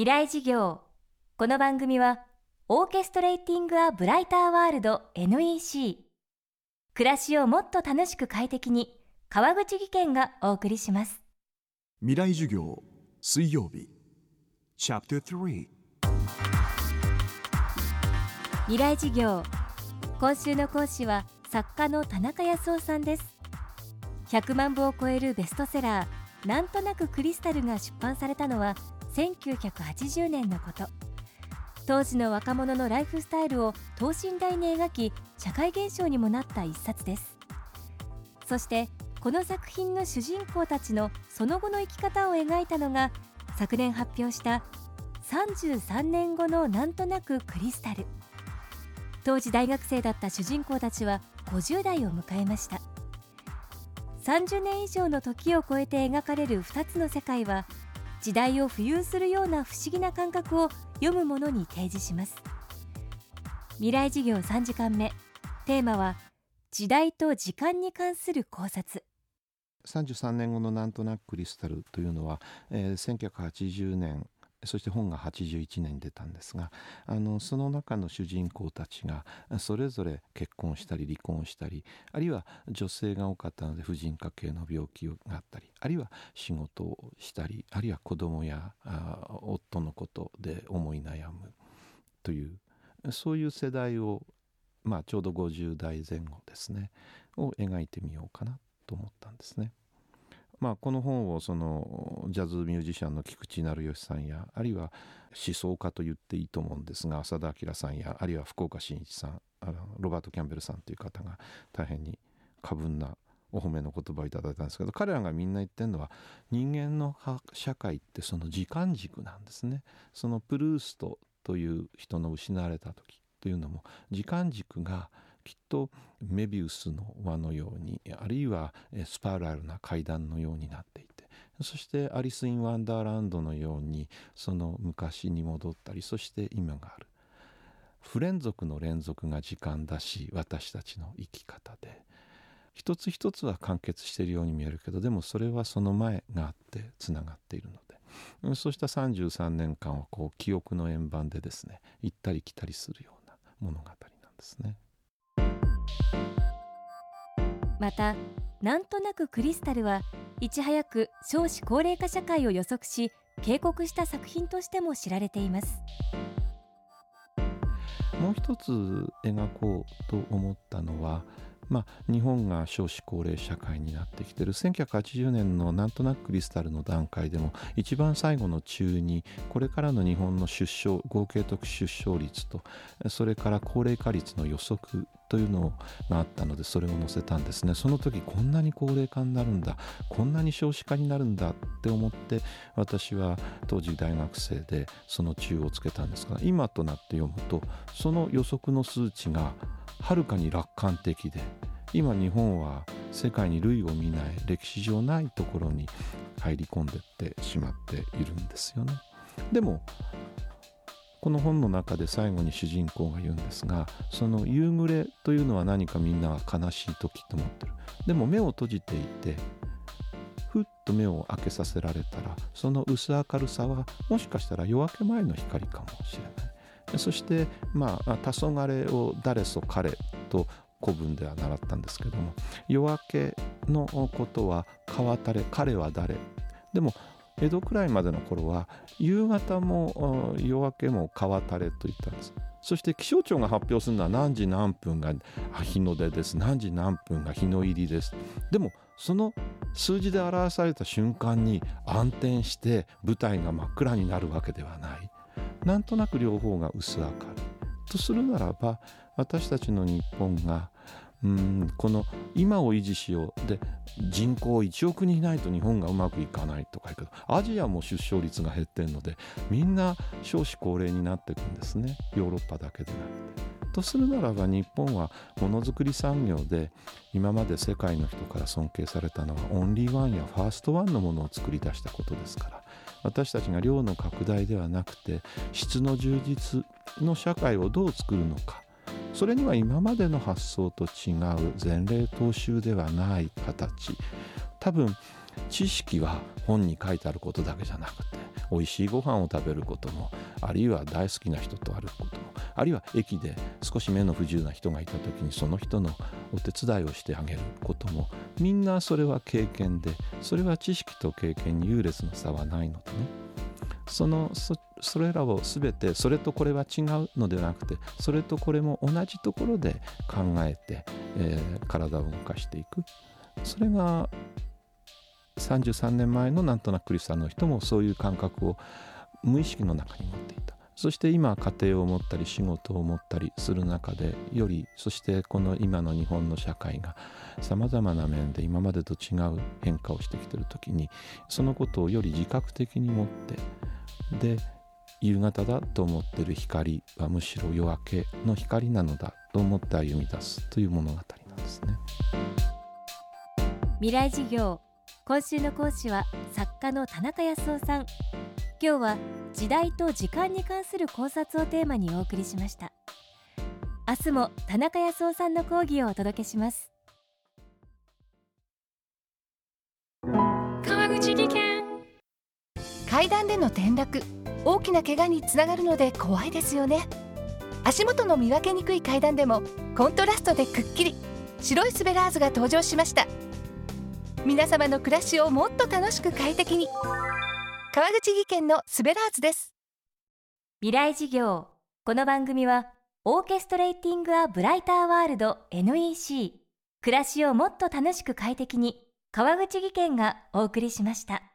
未来事業。この番組はオーケストレーティング・ア・ブライター・ワールド NEC 暮らしをもっと楽しく快適に川口義賢がお送りします。未来授業水曜日。チャプター3未来事業。今週の講師は作家の田中康夫さんです。100万部を超えるベストセラーなんとなくクリスタルが出版されたのは1980年のこと。当時の若者のライフスタイルを等身大に描き社会現象にもなった一冊です。そしてこの作品の主人公たちのその後の生き方を描いたのが昨年発表した33年後のなんとなくクリスタル。当時大学生だった主人公たちは50代を迎えました。30年以上の時を超えて描かれる2つの世界は時代を浮遊するような不思議な感覚を読むものに提示します。未来事業3時間目。テーマは時代と時間に関する考察。33年後のなんとなくクリスタルというのは、えー、1980年そして本が81年に出たんですがあのその中の主人公たちがそれぞれ結婚したり離婚したりあるいは女性が多かったので婦人科系の病気があったりあるいは仕事をしたりあるいは子供や夫のことで思い悩むというそういう世代を、まあ、ちょうど50代前後ですねを描いてみようかなと思ったんですね。まあ、この本をそのジャズミュージシャンの菊池成吉さんやあるいは思想家と言っていいと思うんですが浅田明さんやあるいは福岡伸一さんあのロバート・キャンベルさんという方が大変に過分なお褒めの言葉をいただいたんですけど彼らがみんな言ってるのは人間の社会ってその時間軸なんですね。そのプルーストという人の失われた時というのも時間軸がきっとメビウスの輪のようにあるいはスパラルな階段のようになっていてそしてアリス・イン・ワンダーランドのようにその昔に戻ったりそして今がある。不連続の連続が時間だし私たちの生き方で。一つ一つは完結しているように見えるけどでもそれはその前があってつながっているので。そうした33年間はこう記憶の円盤でですね行ったり来たりするような物語なんですね。またなんとなくクリスタルはいち早く少子高齢化社会を予測し警告した作品としても知られています。もう一つ描こうと思ったのはまあ、日本が少子高齢社会になってきてる1980年のなんとなくクリスタルの段階でも一番最後の中にこれからの日本の出生合計特出生率とそれから高齢化率の予測というのがあったのでそれを載せたんですねその時こんなに高齢化になるんだこんなに少子化になるんだって思って私は当時大学生でその中をつけたんですが今となって読むとその予測の数値がはるかに楽観的で今日本は世界に類を見ない歴史上ないところに入り込んでってしまっているんですよね。でもこの本の中で最後に主人公が言うんですがその夕暮れというのは何かみんなは悲しい時と思ってる。でも目を閉じていてふっと目を開けさせられたらその薄明るさはもしかしたら夜明け前の光かもしれない。そしてまあ黄昏を誰そ彼と古文では習ったんですけども夜明けのことは川垂れ彼は誰？でも江戸くらいまでの頃は夕方も夜明けも川垂れと言ったんです。そして気象庁が発表するのは何時何分が日の出です。何時何分が日の入りです。でもその数字で表された瞬間に暗転して舞台が真っ暗になるわけではない。なんとなく両方が薄明る。いとするならば私たちの日本がうんこの今を維持しよう。で人口1億人いないと日本がうまくいかないとか言うけどアジアも出生率が減ってるのでみんな少子高齢になっていくんですね。ヨーロッパだけでなくて。とするならば日本はものづくり産業で今まで世界の人から尊敬されたのはオンリーワンやファーストワンのものを作り出したことですから。私たちが量の拡大ではなくて質の充実の社会をどう作るのか。それには今までの発想と違う前例踏襲ではない形。多分知識は本に書いてあることだけじゃなくて美味しいご飯を食べることもあるいは大好きな人と歩くこともあるいは駅で少し目の不自由な人がいた時にその人のお手伝いをしてあげることもみんなそれは経験でそれは知識と経験に優劣の差はないのでね。そのそれらを全てそれとこれは違うのではなくてそれとこれも同じところで考えて、えー、体を動かしていく。それが33年前のなんとなくクリスさんの人もそういう感覚を無意識の中に持っていた。そして今家庭を持ったり仕事を持ったりする中でよりそしてこの今の日本の社会がさまざまな面で今までと違う変化をしてきている時にそのことをより自覚的に持ってで夕方だと思ってる光はむしろ夜明けの光なのだと思って歩み出すという物語なんですね。未来事業今週の講師は作家の田中康夫さん。今日は時代と時間に関する考察をテーマにお送りしました。明日も田中康夫さんの講義をお届けします。川口技研。階段での転落。大きな怪我につながるので怖いですよね。足元の見分けにくい階段でもコントラストでくっきり。白いスベラーズが登場しました。皆様の暮らしをもっと楽しく快適に川口技研のスベラーズです。未来事業。この番組はオーケストレーティング・ア・ブライター・ワールド NEC 暮らしをもっと楽しく快適に川口技研がお送りしました。